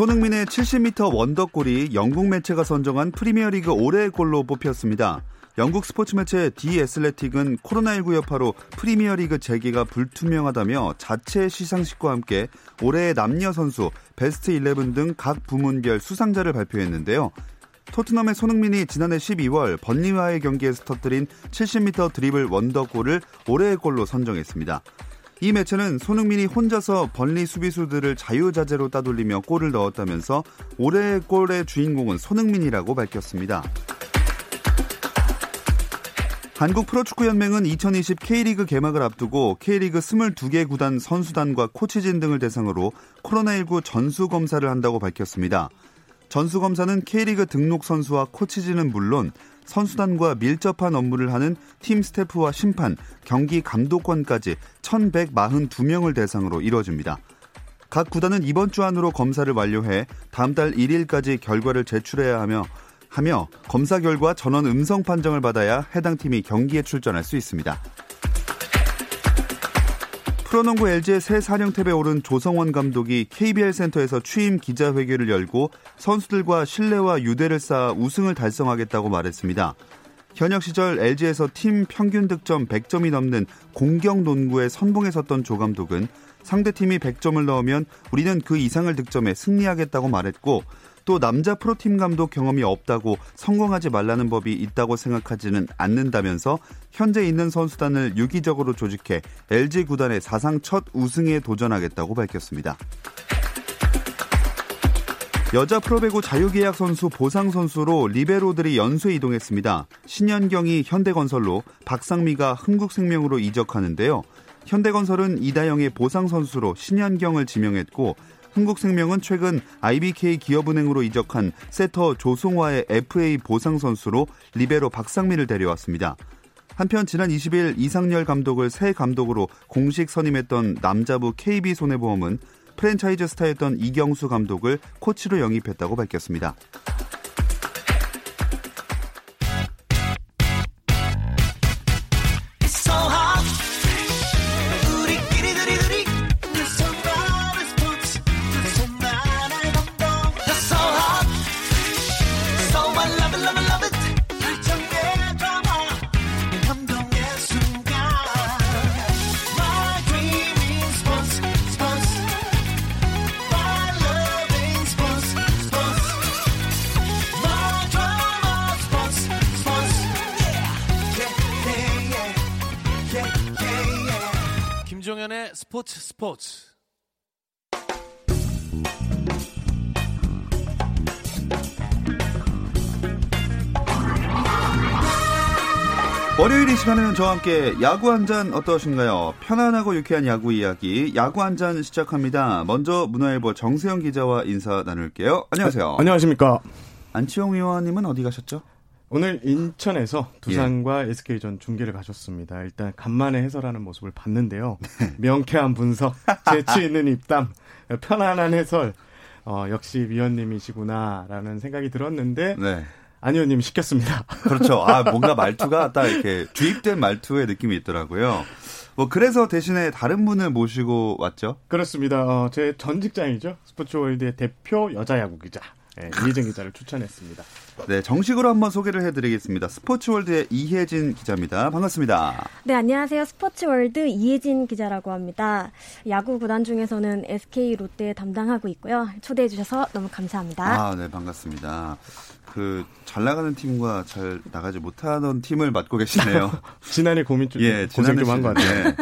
손흥민의 70m 원더골이 영국 매체가 선정한 프리미어리그 올해의 골로 뽑혔습니다. 영국 스포츠 매체 디 애슬레틱은 코로나19 여파로 프리미어리그 재개가 불투명하다며 자체 시상식과 함께 올해의 남녀 선수 베스트 11 등 각 부문별 수상자를 발표했는데요. 토트넘의 손흥민이 지난해 12월 번리와의 경기에서 터뜨린 70m 드리블 원더골을 올해의 골로 선정했습니다. 이 매체는 손흥민이 혼자서 번리 수비수들을 자유자재로 따돌리며 골을 넣었다면서 올해의 골의 주인공은 손흥민이라고 밝혔습니다. 한국 프로축구연맹은 2020 K리그 개막을 앞두고 K리그 22개 구단 선수단과 코치진 등을 대상으로 코로나19 전수검사를 한다고 밝혔습니다. 전수검사는 K리그 등록 선수와 코치진은 물론 선수단과 밀접한 업무를 하는 팀 스태프와 심판, 경기 감독관까지 1,142명을 대상으로 이뤄집니다. 각 구단은 이번 주 안으로 검사를 완료해 다음 달 1일까지 결과를 제출해야 하며 하며 검사 결과 전원 음성 판정을 받아야 해당 팀이 경기에 출전할 수 있습니다. 프로농구 LG의 새 사령탑에 오른 조성원 감독이 KBL 센터에서 취임 기자회견을 열고 선수들과 신뢰와 유대를 쌓아 우승을 달성하겠다고 말했습니다. 현역 시절 LG에서 팀 평균 득점 100점이 넘는 공격 농구에 선봉에 섰던 조 감독은 상대팀이 100점을 넣으면 우리는 그 이상을 득점해 승리하겠다고 말했고 또 남자 프로팀 감독 경험이 없다고 성공하지 말라는 법이 있다고 생각하지는 않는다면서 현재 있는 선수단을 유기적으로 조직해 LG 구단의 사상 첫 우승에 도전하겠다고 밝혔습니다. 여자 프로배구 자유계약 선수 보상 선수로 리베로들이 연쇄 이동했습니다. 신현경이 현대건설로 박상미가 흥국생명으로 이적하는데요. 현대건설은 이다영의 보상 선수로 신현경을 지명했고 흥국생명은 최근 IBK 기업은행으로 이적한 세터 조송화의 FA 보상 선수로 리베로 박상민을 데려왔습니다. 한편 지난 20일 이상열 감독을 새 감독으로 공식 선임했던 남자부 KB손해보험은 프랜차이즈 스타였던 이경수 감독을 코치로 영입했다고 밝혔습니다. 김종현의 스포츠 스포츠. 월요일 이 시간에는 저와 함께 야구 한 잔 어떠신가요? 편안하고 유쾌한 야구 이야기, 야구 한 잔 시작합니다. 먼저 문화일보 정세영 기자와 인사 나눌게요. 안녕하세요. 아, 안녕하십니까. 안치홍 의원님은 어디 가셨죠? 오늘 인천에서 두산과 예. SK전 중계를 가셨습니다. 일단 간만에 해설하는 모습을 봤는데요. 네. 명쾌한 분석, 재치 있는 입담, 편안한 해설, 어, 역시 위원님이시구나라는 생각이 들었는데 네. 안 의원님이 시켰습니다. 그렇죠. 아 뭔가 말투가 딱 이렇게 주입된 말투의 느낌이 있더라고요. 뭐 그래서 대신에 다른 분을 모시고 왔죠? 그렇습니다. 어, 제 전 직장이죠. 스포츠월드의 대표 여자 야구 기자 네, 이혜진 기자를 추천했습니다. 네, 정식으로 한번 소개를 해드리겠습니다. 스포츠월드의 이혜진 기자입니다. 반갑습니다. 네, 안녕하세요. 스포츠월드 이혜진 기자라고 합니다. 야구 구단 중에서는 SK 롯데 담당하고 있고요. 초대해 주셔서 너무 감사합니다. 아, 네, 반갑습니다. 그 잘 나가는 팀과 잘 나가지 못하는 팀을 맡고 계시네요. 지난해 고민 좀 예, 고생 좀한 것 같아요. 네.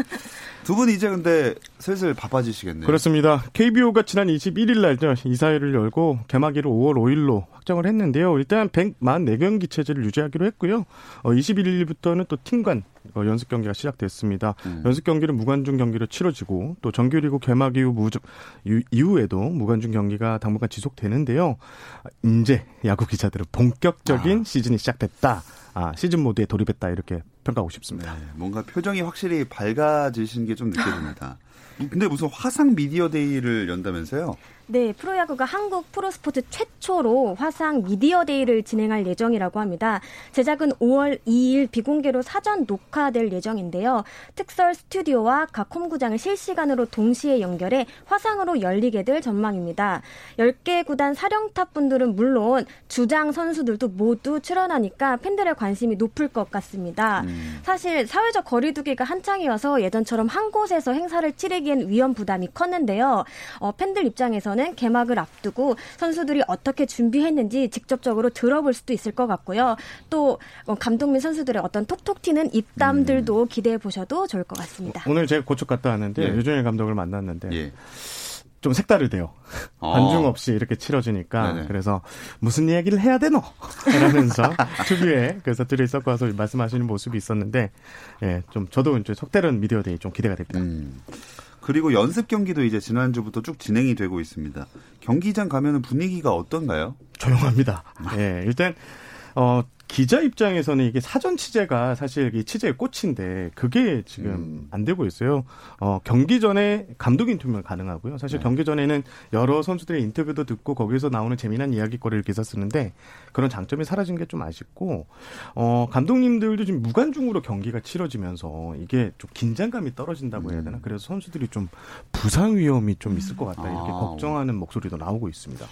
두분 이제 근데 슬슬 바빠지시겠네요. 그렇습니다. KBO가 지난 21일 날 이사회를 열고 개막일을 5월 5일로 확정을 했는데요. 일단 144경기 체제를 유지하기로 했고요. 어, 21일부터는 또 팀간 어, 연습 경기가 시작됐습니다. 음. 연습 경기는 무관중 경기로 치러지고 또 정규리그 개막 이후 무, 이후에도 무관중 경기가 당분간 지속되는데요. 이제 야구 기자들은 본격적인 아. 시즌이 시작됐다. 아, 시즌 모드에 돌입했다 이렇게 평가하고 싶습니다. 네, 뭔가 표정이 확실히 밝아지신 게 좀 느껴집니다. 근데 무슨 화상 미디어 데이를 연다면서요? 네, 프로야구가 한국 프로스포츠 최초로 화상 미디어 데이를 진행할 예정이라고 합니다. 제작은 5월 2일 비공개로 사전 녹화될 예정인데요. 특설 스튜디오와 각 홈구장을 실시간으로 동시에 연결해 화상으로 열리게 될 전망입니다. 10개 구단 사령탑 분들은 물론 주장 선수들도 모두 출연하니까 팬들의 관심이 높을 것 같습니다. 음. 사실 사회적 거리두기가 한창이어서 예전처럼 한 곳에서 행사를 치르기엔 위험 부담이 컸는데요. 어, 팬들 입장에서는 경기는 개막을 앞두고 선수들이 어떻게 준비했는지 직접적으로 들어볼 수도 있을 것 같고요. 또 어, 감독님 선수들의 어떤 톡톡 튀는 입담들도 음. 기대해 보셔도 좋을 것 같습니다. 오늘 제가 고척 갔다 왔는데 예. 류중일 감독을 만났는데 예. 좀 색다르대요. 어. 관중 없이 이렇게 치러지니까 네네. 그래서 무슨 얘기를 해야 되노? 이러면서 특유의 그 사투리 섞어서 말씀하시는 모습이 있었는데 예, 좀 저도 이제 색다른 미디어 데이 좀 기대가 됩니다. 음. 그리고 연습 경기도 이제 지난주부터 쭉 진행이 되고 있습니다. 경기장 가면은 분위기가 어떤가요? 조용합니다. 예, 일단 어 기자 입장에서는 이게 사전 취재가 사실 이 취재의 꽃인데 그게 지금 음. 안 되고 있어요. 어, 경기 전에 감독 인터뷰가 가능하고요. 사실 네. 경기 전에는 여러 선수들의 인터뷰도 듣고 거기서 나오는 재미난 이야기거리를 기사 쓰는데 그런 장점이 사라진 게 좀 아쉽고 어, 감독님들도 지금 무관중으로 경기가 치러지면서 이게 좀 긴장감이 떨어진다고 해야 되나? 음. 그래서 선수들이 좀 부상 위험이 좀 있을 것 같다 이렇게 아. 걱정하는 목소리도 나오고 있습니다.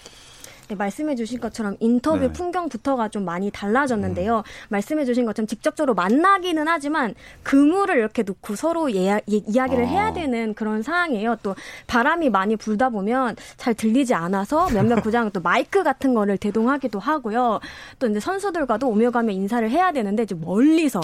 네, 말씀해주신 것처럼 인터뷰 네. 풍경부터가 좀 많이 달라졌는데요. 음. 말씀해주신 것처럼 직접적으로 만나기는 하지만 그물을 이렇게 놓고 서로 예, 예, 이야기를 아. 해야 되는 그런 상황이에요. 또 바람이 많이 불다 보면 잘 들리지 않아서 몇몇 구장은 또 마이크 같은 거를 대동하기도 하고요. 또 이제 선수들과도 오며 가며 인사를 해야 되는데 이제 멀리서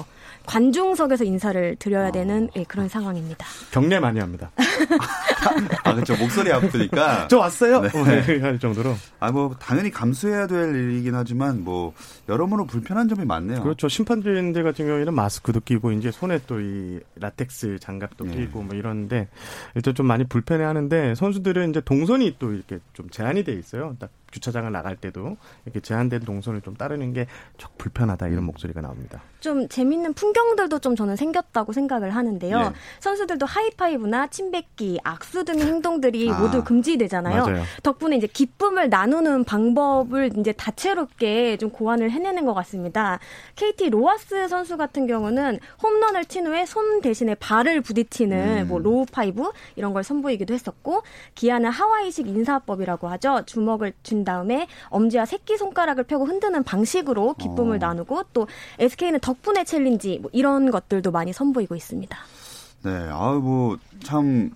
관중석에서 인사를 드려야 아. 되는 예, 그런 상황입니다. 경례 많이 합니다. 아 그렇죠 목소리 아프니까 저 왔어요. 네. 네. 할 정도로. 아 뭐 당연히 감수해야 될 일이긴 하지만 뭐 여러모로 불편한 점이 많네요. 그렇죠. 심판진들 같은 경우에는 마스크도 끼고 이제 손에 또 이 라텍스 장갑도 네. 끼고 뭐 이러는데 일단 좀 많이 불편해하는데 선수들은 이제 동선이 또 이렇게 좀 제한이 돼 있어요. 딱 주차장을 나갈 때도 이렇게 제한된 동선을 좀 따르는 게 좀 불편하다 이런 음. 목소리가 나옵니다. 좀 재밌는 풍경들도 좀 저는 생겼다고 생각을 하는데요. 네. 선수들도 하이파이브나 침뱉기, 악수 등의 행동들이 아, 모두 금지되잖아요. 맞아요. 덕분에 이제 기쁨을 나누는 방법을 이제 다채롭게 좀 고안을 해내는 것 같습니다. KT 로하스 선수 같은 경우는 홈런을 친 후에 손 대신에 발을 부딪히는 음. 뭐 low five 이런 걸 선보이기도 했었고 기아는 하와이식 인사법이라고 하죠. 주먹을 준 다음에 엄지와 새끼 손가락을 펴고 흔드는 방식으로 기쁨을 어. 나누고 또 SK는 덕분에 챌린지 뭐 이런 것들도 많이 선보이고 있습니다. 네, 아우 뭐참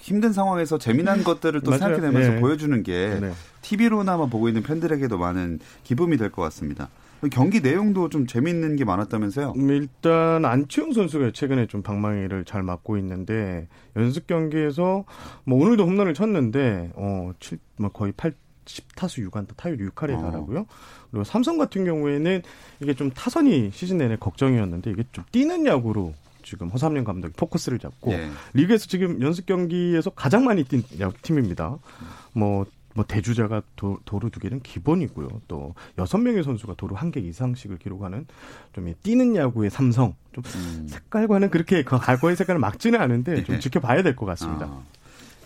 힘든 상황에서 재미난 것들을 또 생각해내면서 네. 보여주는 게 네. TV로나마 보고 있는 팬들에게도 많은 기쁨이 될 것 같습니다. 경기 내용도 좀 재밌는 게 많았다면서요? 음, 일단 안치홍 선수가 최근에 좀 방망이를 잘 맞고 있는데 연습 경기에서 뭐 오늘도 홈런을 쳤는데 어 7, 뭐 거의 8 10타수 6안타 타율 6할에 어. 달하고요. 그리고 삼성 같은 경우에는 이게 좀 타선이 시즌 내내 걱정이었는데 이게 좀 뛰는 야구로 지금 허삼영 감독이 포커스를 잡고 네. 리그에서 지금 연습 경기에서 가장 많이 뛴 팀입니다. 뭐, 뭐 대주자가 도, 도루 두 개는 기본이고요. 또 여섯 명의 선수가 도루 한 개 이상씩을 기록하는 좀 뛰는 야구의 삼성 좀 음. 색깔과는 그렇게 그 과거의 색깔을 막지는 않은데 좀 네. 지켜봐야 될 것 같습니다. 아.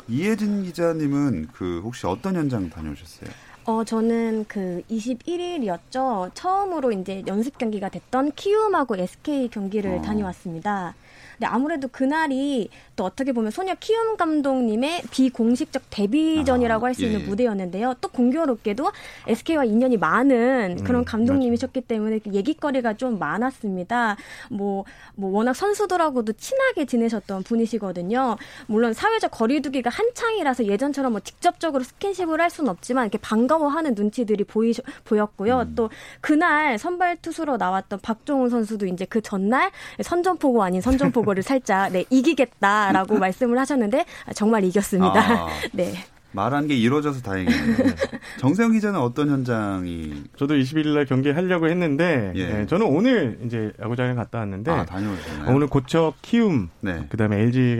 이혜진 기자님은 그 혹시 어떤 현장 다녀오셨어요? 어, 저는 그 21일이었죠. 처음으로 이제 연습 경기가 됐던 키움하고 SK 경기를 어. 다녀왔습니다. 근데 아무래도 그날이 또 어떻게 보면 소녀 키움 감독님의 비공식적 데뷔전이라고 아, 할수 있는 예. 무대였는데요. 또 공교롭게도 SK와 인연이 많은 음, 그런 감독님이셨기 때문에 얘기거리가 좀 많았습니다. 뭐, 뭐 워낙 선수들하고도 친하게 지내셨던 분이시거든요. 물론 사회적 거리두기가 한창이라서 예전처럼 뭐 직접적으로 스킨십을 할 수는 없지만 이렇게 반가 반가워하는 눈치들이 보이 보였고요. 음. 또 그날 선발 투수로 나왔던 박종훈 선수도 이제 그 전날 선전포고 아닌 선전포고 를 살짝 네, 이기겠다라고 말씀을 하셨는데 정말 이겼습니다. 아. 네. 말한 게 이루어져서 다행이네요. 정세영 기자는 어떤 현장이? 저도 21일 날 경기 하려고 했는데, 예. 네, 저는 오늘 이제 야구장에 갔다 왔는데, 아, 다녀오셨나요? 오늘 고척 키움, 네. 그 다음에 LG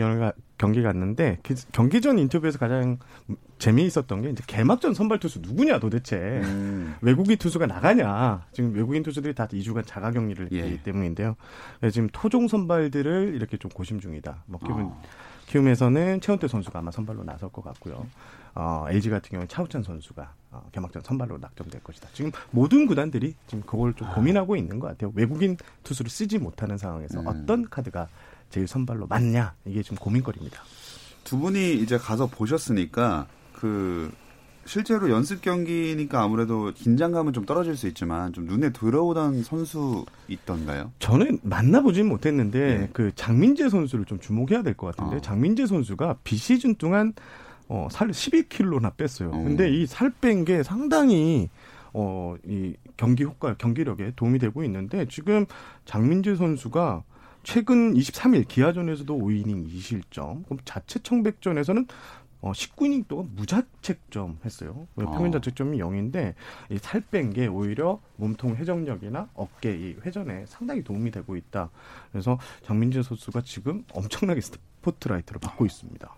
경기 갔는데, 그 경기 전 인터뷰에서 가장 재미있었던 게 이제 개막전 선발 투수 누구냐 도대체 음. 외국인 투수가 나가냐 지금 외국인 투수들이 다 2주간 자가 격리를 했기 예. 때문인데요. 네, 지금 토종 선발들을 이렇게 좀 고심 중이다. 뭐 기분 어. 키움에서는 최원태 선수가 아마 선발로 나설 것 같고요. 어, LG 같은 경우는 차우찬 선수가 어, 개막전 선발로 낙점될 것이다. 지금 모든 구단들이 지금 그걸 좀 고민하고 있는 것 같아요. 외국인 투수를 쓰지 못하는 상황에서 음. 어떤 카드가 제일 선발로 맞냐 이게 좀 고민거리입니다. 두 분이 이제 가서 보셨으니까 그 실제로 연습 경기니까 아무래도 긴장감은 좀 떨어질 수 있지만 좀 눈에 들어오던 선수 있던가요? 저는 만나보진 못했는데 네. 그 장민재 선수를 좀 주목해야 될 것 같은데 어. 장민재 선수가 비시즌 동안 어, 살 11kg나 뺐어요. 어. 근데 이 살 뺀 게 상당히 어, 이 경기 효과, 경기력에 도움이 되고 있는데 지금 장민재 선수가 최근 23일 기아전에서도 5이닝 2실점. 그럼 자체 청백전에서는 어, 19이닝 동안 무자책점 했어요. 평균 자책점이 0인데 이 살 뺀 게 오히려 몸통 회전력이나 어깨 이 회전에 상당히 도움이 되고 있다. 그래서 장민재 선수가 지금 엄청나게 스포트라이트를 받고 있습니다.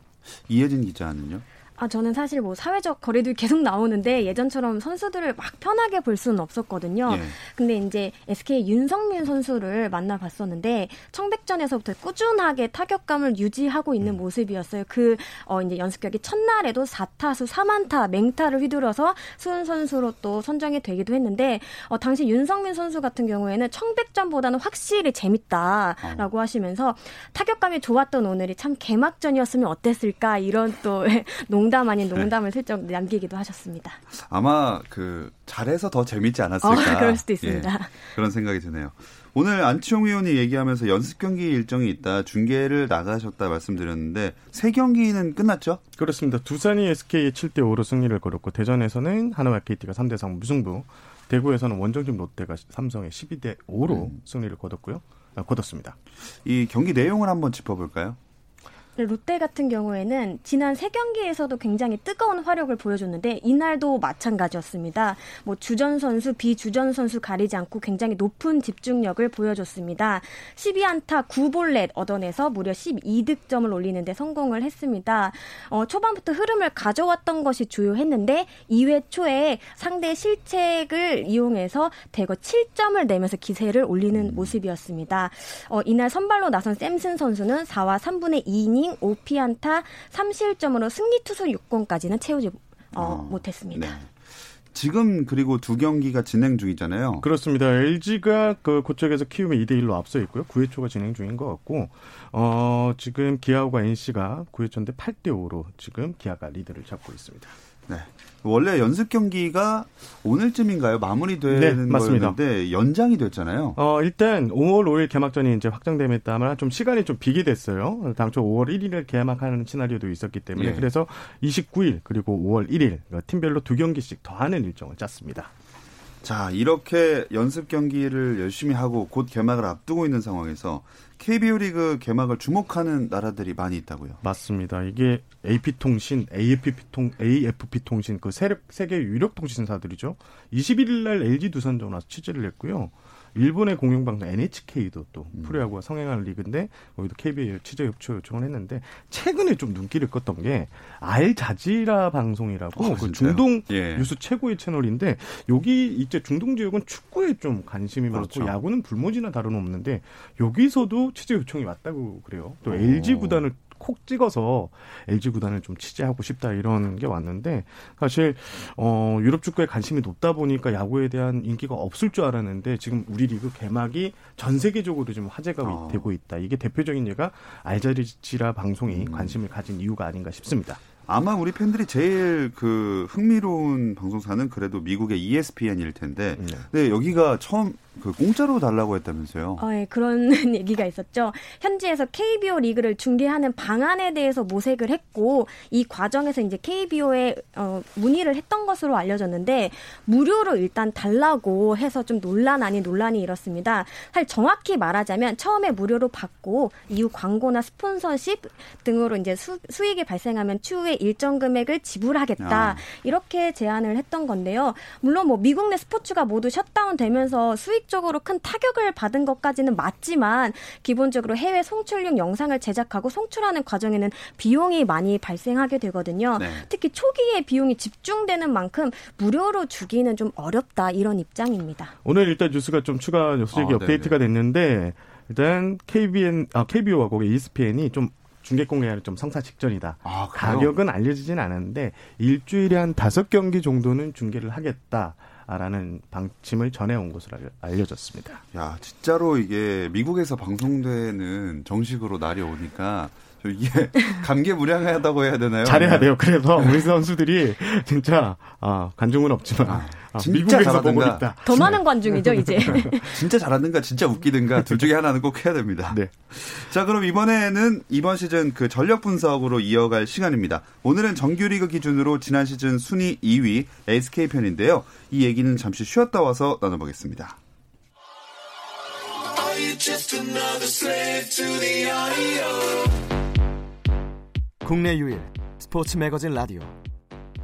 이혜진 기자는요? 아, 저는 사실 뭐 사회적 거리도 계속 나오는데 예전처럼 선수들을 막 편하게 볼 수는 없었거든요. 예. 근데 이제 SK 윤성민 선수를 만나봤었는데 청백전에서부터 꾸준하게 타격감을 유지하고 있는 음. 모습이었어요. 그, 어, 이제 연습 경기 첫날에도 4타수 3안타 맹타를 휘두르서 수훈 선수로 또 선정이 되기도 했는데, 어, 당시 윤성민 선수 같은 경우에는 청백전보다는 확실히 재밌다라고 어. 하시면서 타격감이 좋았던 오늘이 참 개막전이었으면 어땠을까 이런 또 농 농담 아닌 네. 농담을 네. 슬쩍 남기기도 하셨습니다. 아마 그 잘해서 더 재밌지 않았을까. 어, 그럴 수도 있습니다. 예, 그런 생각이 드네요. 오늘 안치홍 의원이 얘기하면서 연습 경기 일정이 있다 중계를 나가셨다 말씀드렸는데 세 경기는 끝났죠? 그렇습니다. 두산이 SK의 7대 5로 승리를 거뒀고 대전에서는 하나와 KT가 3대 3 무승부, 대구에서는 원정팀 롯데가 삼성의 12대 5로 음. 승리를 거뒀고요. 아, 거뒀습니다. 이 경기 내용을 한번 짚어볼까요? 롯데 같은 경우에는 지난 세 경기에서도 굉장히 뜨거운 화력을 보여줬는데 이날도 마찬가지였습니다. 뭐 주전 선수, 비주전 선수 가리지 않고 굉장히 높은 집중력을 보여줬습니다. 12안타 9볼넷 얻어내서 무려 12득점을 올리는데 성공을 했습니다. 어, 초반부터 흐름을 가져왔던 것이 주요했는데 2회 초에 상대 실책을 이용해서 대거 7점을 내면서 기세를 올리는 음. 모습이었습니다. 어, 이날 선발로 나선 샘슨 선수는 4와 3분의 2이닝 이닝 5피안타 3실점으로 승리 투수 6권까지는 채우지 어, 어, 못했습니다. 네. 지금 그리고 두 경기가 진행 중이잖아요. 그렇습니다. LG가 그 고척에서 키움에 2대 1로 앞서 있고요. 9회 초가 진행 중인 것 같고 어 지금 기아와 NC가 9회 초인데 8대 5로 지금 기아가 리드를 잡고 있습니다. 네. 원래 연습 경기가 오늘쯤인가요? 마무리되는 네, 거였는데 연장이 됐잖아요. 어, 일단 5월 5일 개막전이 이제 확정됨에 따라 좀 시간이 좀 비게 됐어요. 당초 5월 1일을 개막하는 시나리오도 있었기 때문에 예. 그래서 29일 그리고 5월 1일 그러니까 팀별로 두 경기씩 더 하는 일정을 짰습니다. 자, 이렇게 연습 경기를 열심히 하고 곧 개막을 앞두고 있는 상황에서 KBO 리그 개막을 주목하는 나라들이 많이 있다고요. 맞습니다. 이게 AP통신, AFP, 통, AFP 통신 그 세계 유력 통신사들이죠. 21일 날 LG 두산전 와서 취재를 했고요. 일본의 공영방송 NHK도 또 음. 프로야구와 성행하는 리그인데 거기도 KBO 취재 협조 요청을 했는데 최근에 좀 눈길을 껐던 게 알자지라 방송이라고 어, 그 중동 예. 뉴스 최고의 채널인데 여기 이제 중동 지역은 축구에 좀 관심이 그렇죠. 많고 야구는 불모지나 다름없는데 여기서도 취재 요청이 왔다고 그래요. 또 오. LG 구단을 콕 찍어서 LG 구단을 좀 취재하고 싶다 이런 게 왔는데 사실 어 유럽 축구에 관심이 높다 보니까 야구에 대한 인기가 없을 줄 알았는데 지금 우리 리그 개막이 전 세계적으로 좀 화제가 어. 되고 있다. 이게 대표적인 예가 알자리지라 방송이 음. 관심을 가진 이유가 아닌가 싶습니다. 아마 우리 팬들이 제일 그 흥미로운 방송사는 그래도 미국의 ESPN일 텐데, 네. 근데 여기가 처음 그 공짜로 달라고 했다면서요? 어, 예, 그런 얘기가 있었죠. 현지에서 KBO 리그를 중계하는 방안에 대해서 모색을 했고 이 과정에서 이제 KBO에 어, 문의를 했던 것으로 알려졌는데 무료로 일단 달라고 해서 좀 논란 아닌 논란이 일었습니다. 사실 정확히 말하자면 처음에 무료로 받고 이후 광고나 스폰서십 등으로 이제 수, 익이 발생하면 추후에 일정 금액을 지불하겠다 아. 이렇게 제안을 했던 건데요. 물론 뭐 미국 내 스포츠가 모두 셧다운되면서 수익 적으로 큰 타격을 받은 것까지는 맞지만 기본적으로 해외 송출용 영상을 제작하고 송출하는 과정에는 비용이 많이 발생하게 되거든요. 네. 특히 초기에 비용이 집중되는 만큼 무료로 주기는 좀 어렵다 이런 입장입니다. 오늘 일단 뉴스가 좀 추가 소식이 아, 업데이트가 됐는데 일단 KBN 아 KBO하고 ESPN이 좀 중계 공약을 좀 성사 직전이다. 아, 가격은 알려지진 않았는데 일주일에 한 다섯 경기 정도는 중계를 하겠다. 라는 방침을 전해온 것으로 알려졌습니다. 야, 진짜로 이게 미국에서 방송되는 정식으로 날이 오니까 이게 감개무량하다고 해야 되나요? 잘해야 돼요. 그래서 우리 선수들이 진짜 아, 관중은 없지만 아, 아 진짜 있다. 더 많은 관중이죠 이제. 진짜 잘하는가, 진짜 웃기든가 둘 중에 하나는 꼭 해야 됩니다. 네. 자, 그럼 이번에는 이번 시즌 그 전력 분석으로 이어갈 시간입니다. 오늘은 정규리그 기준으로 지난 시즌 순위 2위 SK 편인데요. 이 얘기는 잠시 쉬었다 와서 나눠보겠습니다. 국내 유일 스포츠 매거진 라디오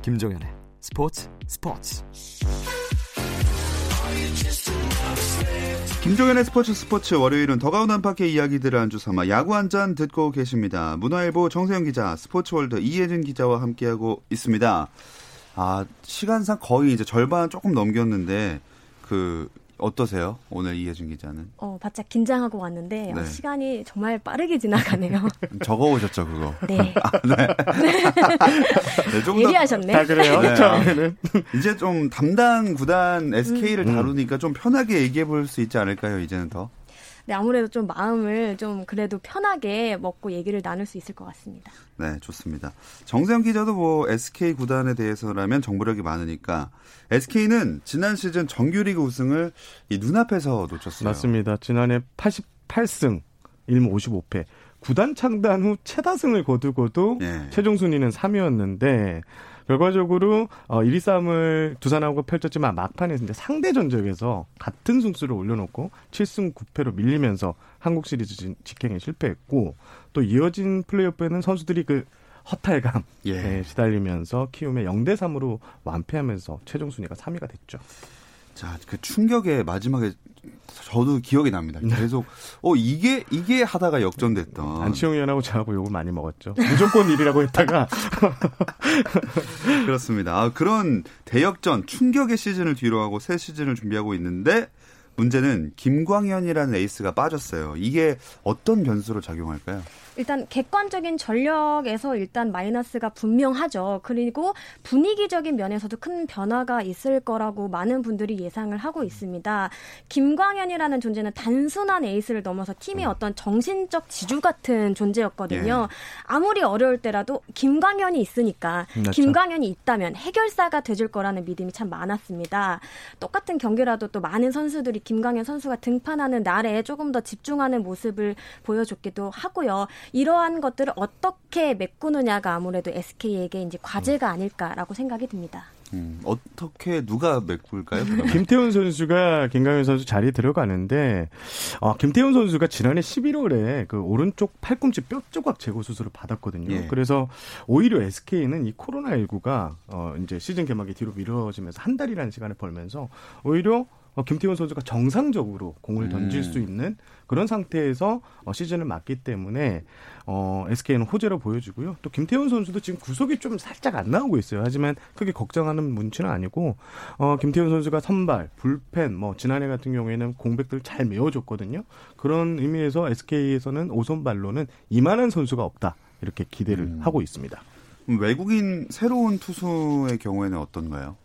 김종현의 스포츠 스포츠 김종현의 스포츠 스포츠 월요일은 더그아웃 안팎의 이야기들을 안주 삼아 야구 한 잔 듣고 계십니다. 문화일보 정세영 기자, 스포츠월드 이혜진 기자와 함께하고 있습니다. 아 시간상 거의 이제 절반 조금 넘겼는데 그 어떠세요? 오늘 이혜진 기자는? 어, 바짝 긴장하고 왔는데 어, 네. 시간이 정말 빠르게 지나가네요. 적어 오셨죠, 그거? 네. 아, 네. 네. 좀 예리하셨네. 아, 그래요? 네. 이제 좀 담당 구단 SK를 음. 다루니까 좀 편하게 얘기해 볼 수 있지 않을까요, 이제는 더? 네, 아무래도 좀 마음을 좀 그래도 편하게 먹고 얘기를 나눌 수 있을 것 같습니다. 네, 좋습니다. 정세영 기자도 뭐 SK 구단에 대해서라면 정보력이 많으니까 SK는 지난 시즌 정규리그 우승을 이 눈앞에서 놓쳤어요. 맞습니다. 지난해 88승 1무 55패. 구단 창단 후 최다승을 거두고도 예. 최종 순위는 3위였는데 결과적으로 어 1위 싸움을 두산하고 펼쳤지만 막판에 이제 상대 전적에서 같은 승수를 올려놓고 7승 9패로 밀리면서 한국 시리즈 직행에 실패했고 또 이어진 플레이오프에는 선수들이 그 허탈감 예. 에 시달리면서 키움에 0대 3으로 완패하면서 최종 순위가 3위가 됐죠. 자, 그 충격의 마지막에 저도 기억이 납니다. 네. 계속 어 이게 이게 하다가 역전됐던 안치홍 의원하고 저하고 욕을 많이 먹었죠. 무조건 1위라고 했다가 그렇습니다. 아, 그런 대역전 충격의 시즌을 뒤로하고 새 시즌을 준비하고 있는데 문제는 김광현이라는 에이스가 빠졌어요. 이게 어떤 변수로 작용할까요? 일단 객관적인 전력에서 일단 마이너스가 분명하죠. 그리고 분위기적인 면에서도 큰 변화가 있을 거라고 많은 분들이 예상을 하고 있습니다. 김광현이라는 존재는 단순한 에이스를 넘어서 팀의 어떤 정신적 지주 같은 존재였거든요. 예. 아무리 어려울 때라도 김광현이 있으니까 그렇죠. 김광현이 있다면 해결사가 되줄 거라는 믿음이 참 많았습니다. 똑같은 경기라도 또 많은 선수들이 김광현 선수가 등판하는 날에 조금 더 집중하는 모습을 보여줬기도 하고요. 이러한 것들을 어떻게 메꾸느냐가 아무래도 SK에게 이제 과제가 아닐까라고 생각이 듭니다. 음, 어떻게 누가 메꿀까요? 김태훈 선수가 김강현 선수 자리에 들어가는데 어, 김태훈 선수가 지난해 11월에 그 오른쪽 팔꿈치 뼈 조각 제거 수술을 받았거든요. 예. 그래서 오히려 SK는 이 코로나 19가 어, 이제 시즌 개막이 뒤로 미뤄지면서 한 달이라는 시간을 벌면서 오히려 어, 김태훈 선수가 정상적으로 공을 던질 음. 수 있는 그런 상태에서 어, 시즌을 맞기 때문에 어, SK는 호재로 보여주고요. 또 김태훈 선수도 지금 구속이 좀 살짝 안 나오고 있어요. 하지만 크게 걱정하는 문치는 아니고 어, 김태훈 선수가 선발, 불펜, 뭐 지난해 같은 경우에는 공백들 잘 메워줬거든요. 그런 의미에서 SK에서는 오선발로는 이만한 선수가 없다 이렇게 기대를 음. 하고 있습니다. 외국인 새로운 투수의 경우에는 어떤가요?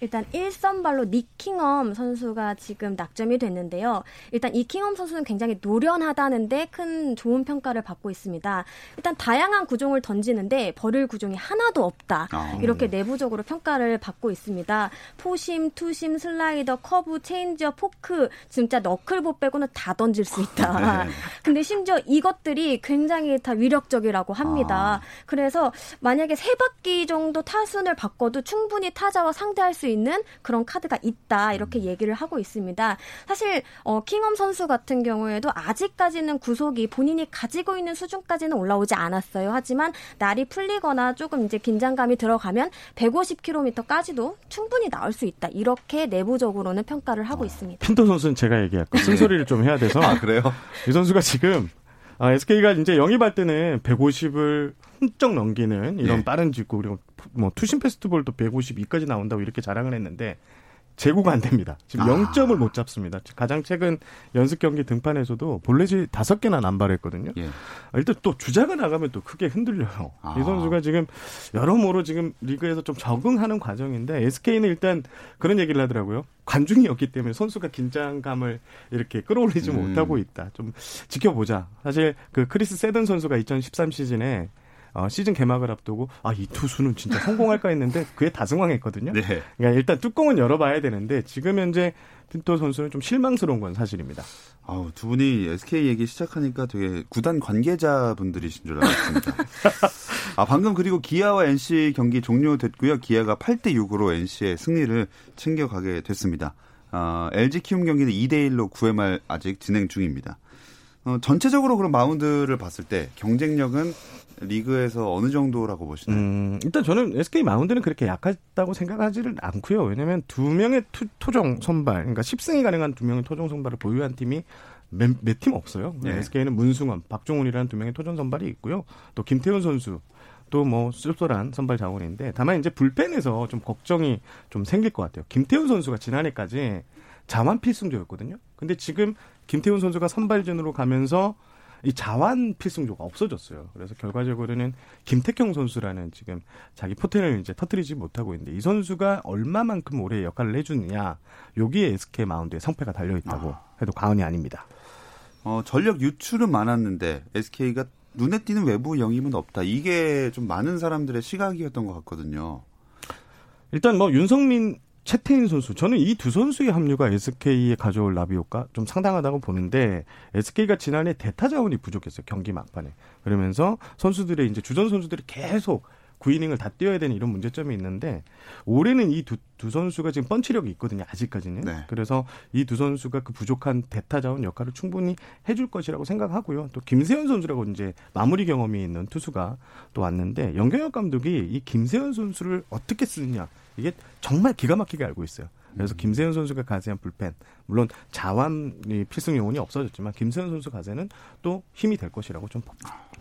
일단 1선발로 니킹엄 선수가 지금 낙점이 됐는데요. 일단 이킹엄 선수는 굉장히 노련하다는데 큰 좋은 평가를 받고 있습니다. 일단 다양한 구종을 던지는데 버릴 구종이 하나도 없다. 아. 이렇게 내부적으로 평가를 받고 있습니다. 포심, 투심, 슬라이더, 커브, 체인지업, 포크 진짜 너클볼 빼고는 다 던질 수 있다. 네. 근데 심지어 이것들이 굉장히 다 위력적이라고 합니다. 아. 그래서 만약에 세 바퀴 정도 타순을 바꿔도 충분히 타자와 상대할 수 있는 그런 카드가 있다 이렇게 얘기를 하고 있습니다. 사실 어, 킹엄 선수 같은 경우에도 아직까지는 구속이 본인이 가지고 있는 수준까지는 올라오지 않았어요. 하지만 날이 풀리거나 조금 이제 긴장감이 들어가면 150km까지도 충분히 나올 수 있다. 이렇게 내부적으로는 평가를 하고 있습니다. 핀터 선수는 제가 얘기할까 쓴소리를 좀 해야 돼서 아, 그래요? 이 선수가 지금 아, SK가 이제 영입할 때는 150을 훌쩍 넘기는 이런 네. 빠른 직구 그리고 뭐 투심 페스티벌도 152까지 나온다고 이렇게 자랑을 했는데 제구가 안 됩니다. 지금 아. 0점을 못 잡습니다. 가장 최근 연습 경기 등판에서도 볼넷이 다섯 개나 남발했거든요. 예. 아, 일단 또 주자가 나가면 또 크게 흔들려요. 아. 이 선수가 지금 여러모로 지금 리그에서 좀 적응하는 과정인데 SK는 일단 그런 얘기를 하더라고요. 관중이 없기 때문에 선수가 긴장감을 이렇게 끌어올리지 음. 못하고 있다. 좀 지켜보자. 사실 그 크리스 세든 선수가 2013 시즌에 어, 시즌 개막을 앞두고 아 이 투수는 진짜 성공할까 했는데 그에 다승왕했거든요. 네. 그러니까 일단 뚜껑은 열어봐야 되는데 지금 현재 핀토 선수는 좀 실망스러운 건 사실입니다. 아우, 두 분이 SK 얘기 시작하니까 되게 구단 관계자 분들이신 줄 알았습니다. 아, 방금 그리고 기아와 NC 경기 종료됐고요. 기아가 8대 6으로 NC의 승리를 챙겨가게 됐습니다. 아, LG 키움 경기는 2대 1로 9회 말 아직 진행 중입니다. 어, 전체적으로 그런 마운드를 봤을 때 경쟁력은 리그에서 어느 정도라고 보시나요? 음, 일단 저는 SK 마운드는 그렇게 약하다고 생각하지를 않고요. 왜냐하면 두 명의 투, 토종 선발, 그러니까 10승이 가능한 두 명의 토종 선발을 보유한 팀이 몇팀 없어요. 네. SK는 문승원, 박종훈이라는 두 명의 토종 선발이 있고요. 또 김태훈 선수. 또뭐 쏠쏠한 선발 자원인데 다만 이제 불펜에서 좀 걱정이 좀 생길 것 같아요. 김태훈 선수가 지난해까지 좌완 필승조였거든요. 근데 지금 김태훈 선수가 선발진으로 가면서 이 자완 필승조가 없어졌어요. 그래서 결과적으로는 김태경 선수라는 지금 자기 포텐을 이제 터뜨리지 못하고 있는데 이 선수가 얼마만큼 올해 역할을 해주느냐 여기에 SK 마운드에 성패가 달려 있다고 해도 과언이 아닙니다. 어, 전력 유출은 많았는데 SK가 눈에 띄는 외부 영입은 없다. 이게 좀 많은 사람들의 시각이었던 것 같거든요. 일단 뭐 윤성민 최태인 선수. 저는 이 두 선수의 합류가 SK에 가져올 나비 효과 좀 상당하다고 보는데 SK가 지난해 대타 자원이 부족했어요 경기 막판에. 그러면서 선수들의 이제 주전 선수들이 계속 9이닝을 다 뛰어야 되는 이런 문제점이 있는데 올해는 이두 두 선수가 지금 펀치력이 있거든요 아직까지는 네. 그래서 이 두 선수가 그 부족한 대타 자원 역할을 충분히 해줄 것이라고 생각하고요 또 김세현 선수라고 이제 마무리 경험이 있는 투수가 또 왔는데 연경혁 감독이 이 김세현 선수를 어떻게 쓰느냐 이게 정말 기가 막히게 알고 있어요. 그래서 음. 김세현 선수가 가세한 불펜 물론 자완이 필승 요원이 없어졌지만 김세현 선수 가세는 또 힘이 될 것이라고 좀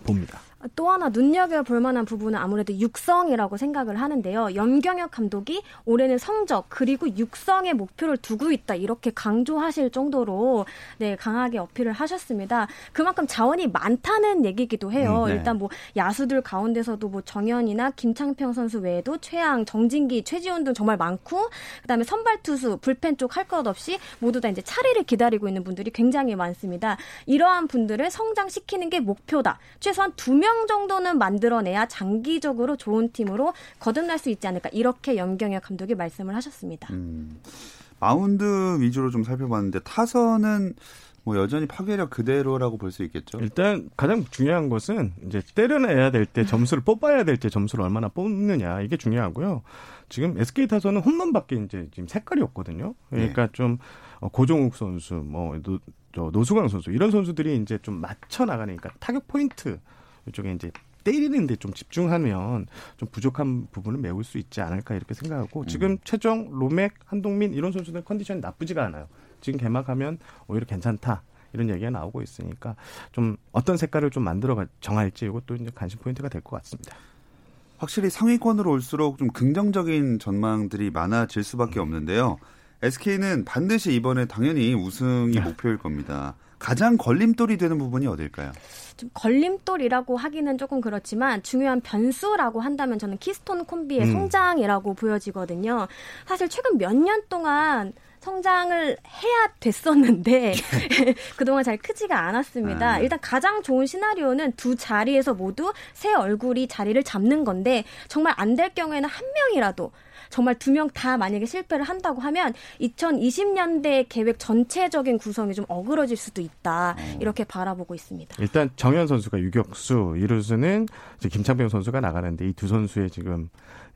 봅니다. 또 하나 눈여겨볼 만한 부분은 아무래도 육성이라고 생각을 하는데요. 염경엽 감독이 올해는 성적 그리고 육성의 목표를 두고 있다 이렇게 강조하실 정도로 네 강하게 어필을 하셨습니다. 그만큼 자원이 많다는 얘기기도 해요. 음, 네. 일단 뭐 야수들 가운데서도 뭐 정현이나 김창평 선수 외에도 최양, 정진기, 최지훈 등 정말 많고 그다음에 선발 투수, 불펜 쪽 할 것 없이 모두 다 이제 차례를 기다리고 있는 분들이 굉장히 많습니다. 이러한 분들을 성장시키는 게 목표다. 최소한 두 명 정도는 만들어내야 장기적으로 좋은 팀으로 거듭날 수 있지 않을까 이렇게 염경엽 감독이 말씀을 하셨습니다. 음, 마운드 위주로 좀 살펴봤는데 타선은 뭐 여전히 파괴력 그대로라고 볼 수 있겠죠. 일단 가장 중요한 것은 이제 때려내야 될 때 점수를 뽑아야 될 때 점수를 얼마나 뽑느냐 이게 중요하고요. 지금 SK 타선은 홈런밖에 이제 지금 색깔이 없거든요. 그러니까 좀 어, 고종욱 선수, 뭐 노, 저 노수광 선수 이런 선수들이 이제 좀 맞춰 나가니까 타격 포인트 이쪽에 이제 때리는데 좀 집중하면 좀 부족한 부분을 메울 수 있지 않을까 이렇게 생각하고 지금 최정, 로맥, 한동민 이런 선수들 컨디션이 나쁘지가 않아요. 지금 개막하면 오히려 괜찮다. 이런 얘기가 나오고 있으니까 좀 어떤 색깔을 좀 만들어 정할지 이것도 이제 관심 포인트가 될 것 같습니다. 확실히 상위권으로 올수록 좀 긍정적인 전망들이 많아질 수밖에 없는데요. SK는 반드시 이번에 당연히 우승이 목표일 겁니다. 가장 걸림돌이 되는 부분이 어딜까요? 좀 걸림돌이라고 하기는 조금 그렇지만 중요한 변수라고 한다면 저는 키스톤 콤비의 음. 성장이라고 보여지거든요. 사실 최근 몇 년 동안 성장을 해야 됐었는데 그동안 잘 크지가 않았습니다. 네. 일단 가장 좋은 시나리오는 두 자리에서 모두 새 얼굴이 자리를 잡는 건데 정말 안 될 경우에는 한 명이라도 정말 두 명 다 만약에 실패를 한다고 하면 2020년대 계획 전체적인 구성이 좀 어그러질 수도 있다. 어. 이렇게 바라보고 있습니다. 일단 정현 선수가 유격수, 이루수는 김창병 선수가 나가는데 이 두 선수의 지금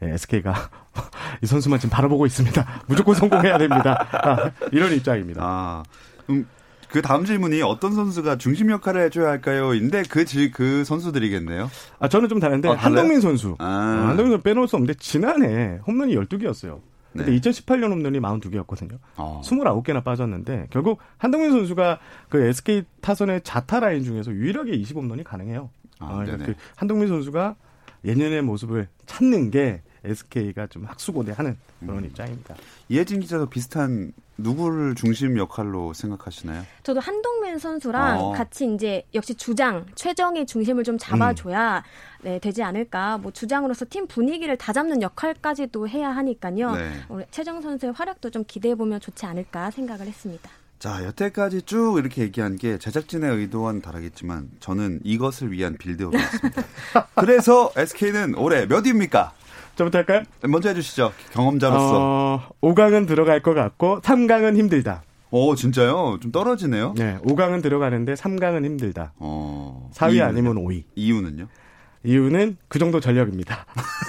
예, SK가 이 선수만 지금 바라보고 있습니다. 무조건 성공해야 됩니다. 아, 이런 입장입니다. 아, 음, 그 다음 질문이 어떤 선수가 중심 역할을 해줘야 할까요? 인데 그, 그 선수들이겠네요. 아, 저는 좀 다른데, 어, 한동민 선수. 아. 어, 한동민 선수 빼놓을 수 없는데, 지난해 홈런이 12개였어요. 근데 네. 2018년 홈런이 42개였거든요. 어. 29개나 빠졌는데, 결국 한동민 선수가 그 SK 타선의 자타 라인 중에서 유일하게 20홈런이 가능해요. 아, 어, 그러니까 그 한동민 선수가 예년의 모습을 찾는 게 SK가 좀 학수고대하는 그런 음. 입장입니다. 이혜진 기자도 비슷한 누구를 중심 역할로 생각하시나요? 저도 한동민 선수랑 어. 같이 이제 역시 주장 최정의 중심을 좀 잡아줘야 음. 네, 되지 않을까. 뭐 주장으로서 팀 분위기를 다 잡는 역할까지도 해야 하니까요. 네. 우리 최정 선수의 활약도 좀 기대해 보면 좋지 않을까 생각을 했습니다. 자, 여태까지 쭉 이렇게 얘기한 게 제작진의 의도와는 다르겠지만 저는 이것을 위한 빌드업이었습니다. 그래서 SK는 올해 몇 위입니까? 저부터 할까요? 먼저 해주시죠. 경험자로서. 어, 5강은 들어갈 것 같고 3강은 힘들다. 오, 진짜요? 좀 떨어지네요? 네, 5강은 들어가는데 3강은 힘들다. 어, 4위 이유는요? 아니면 5위. 이유는요? 이유는 그 정도 전력입니다.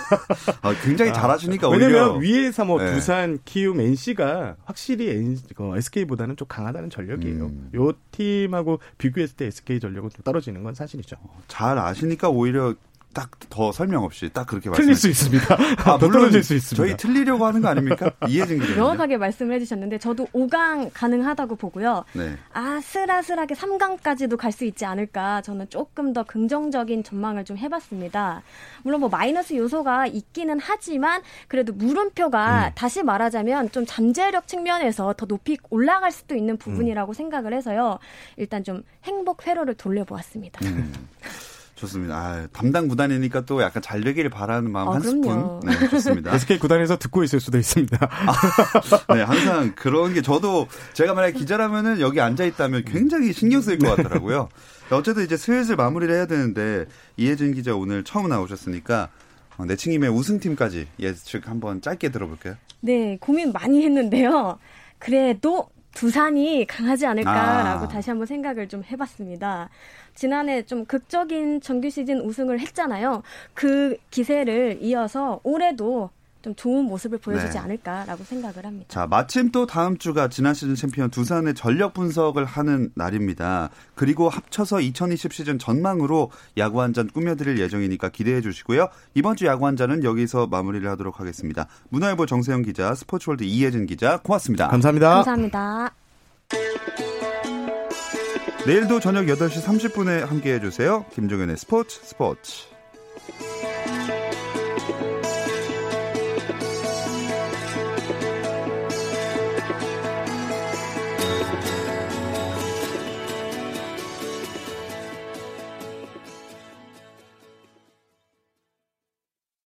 아, 굉장히 잘하시니까 아, 왜냐면 위에서 뭐 네. 두산, 키움, NC가 확실히 N, 어, SK보다는 좀 강하다는 전력이에요. 음. 요 팀하고 비교했을 때 SK 전력은 좀 떨어지는 건 사실이죠. 잘 아시니까 오히려 딱 더 설명 없이 딱 그렇게 말씀. 틀릴 수 있습니다. 아, 더 떨어질 수 있습니다. 저희 틀리려고 하는 거 아닙니까? 이해진 기자. 명확하게 말씀을 해주셨는데 저도 5강 가능하다고 보고요. 네. 아슬아슬하게 3강까지도 갈 수 있지 않을까 저는 조금 더 긍정적인 전망을 좀 해봤습니다. 물론 뭐 마이너스 요소가 있기는 하지만 그래도 물음표가 음. 다시 말하자면 좀 잠재력 측면에서 더 높이 올라갈 수도 있는 부분이라고 음. 생각을 해서요. 일단 좀 행복 회로를 돌려보았습니다. 음. 좋습니다. 아, 담당 구단이니까 또 약간 잘 되기를 바라는 마음 어, 한 스푼. 네, 좋습니다. SK 구단에서 듣고 있을 수도 있습니다. 아, 네, 항상 그런 게 저도 제가 만약에 기자라면은 여기 앉아 있다면 굉장히 신경 쓰일 것 같더라고요. 어쨌든 이제 슬슬 마무리를 해야 되는데 이혜진 기자 오늘 처음 나오셨으니까 어, 내친김의 우승팀까지 예측 한번 짧게 들어볼게요. 네, 고민 많이 했는데요. 그래도 두산이 강하지 않을까라고 아. 다시 한번 생각을 좀 해봤습니다. 지난해 좀 극적인 정규 시즌 우승을 했잖아요. 그 기세를 이어서 올해도 좀 좋은 모습을 보여주지 네. 않을까라고 생각을 합니다. 자, 마침 또 다음 주가 지난 시즌 챔피언 두산의 전력 분석을 하는 날입니다. 그리고 합쳐서 2020 시즌 전망으로 야구 한 잔 꾸며드릴 예정이니까 기대해 주시고요. 이번 주 야구 한 잔은 여기서 마무리를 하도록 하겠습니다. 문화일보 정세영 기자, 스포츠월드 이혜진 기자, 고맙습니다. 감사합니다. 감사합니다. 내일도 저녁 8시 30분에 함께 해주세요. 김종현의 스포츠 스포츠.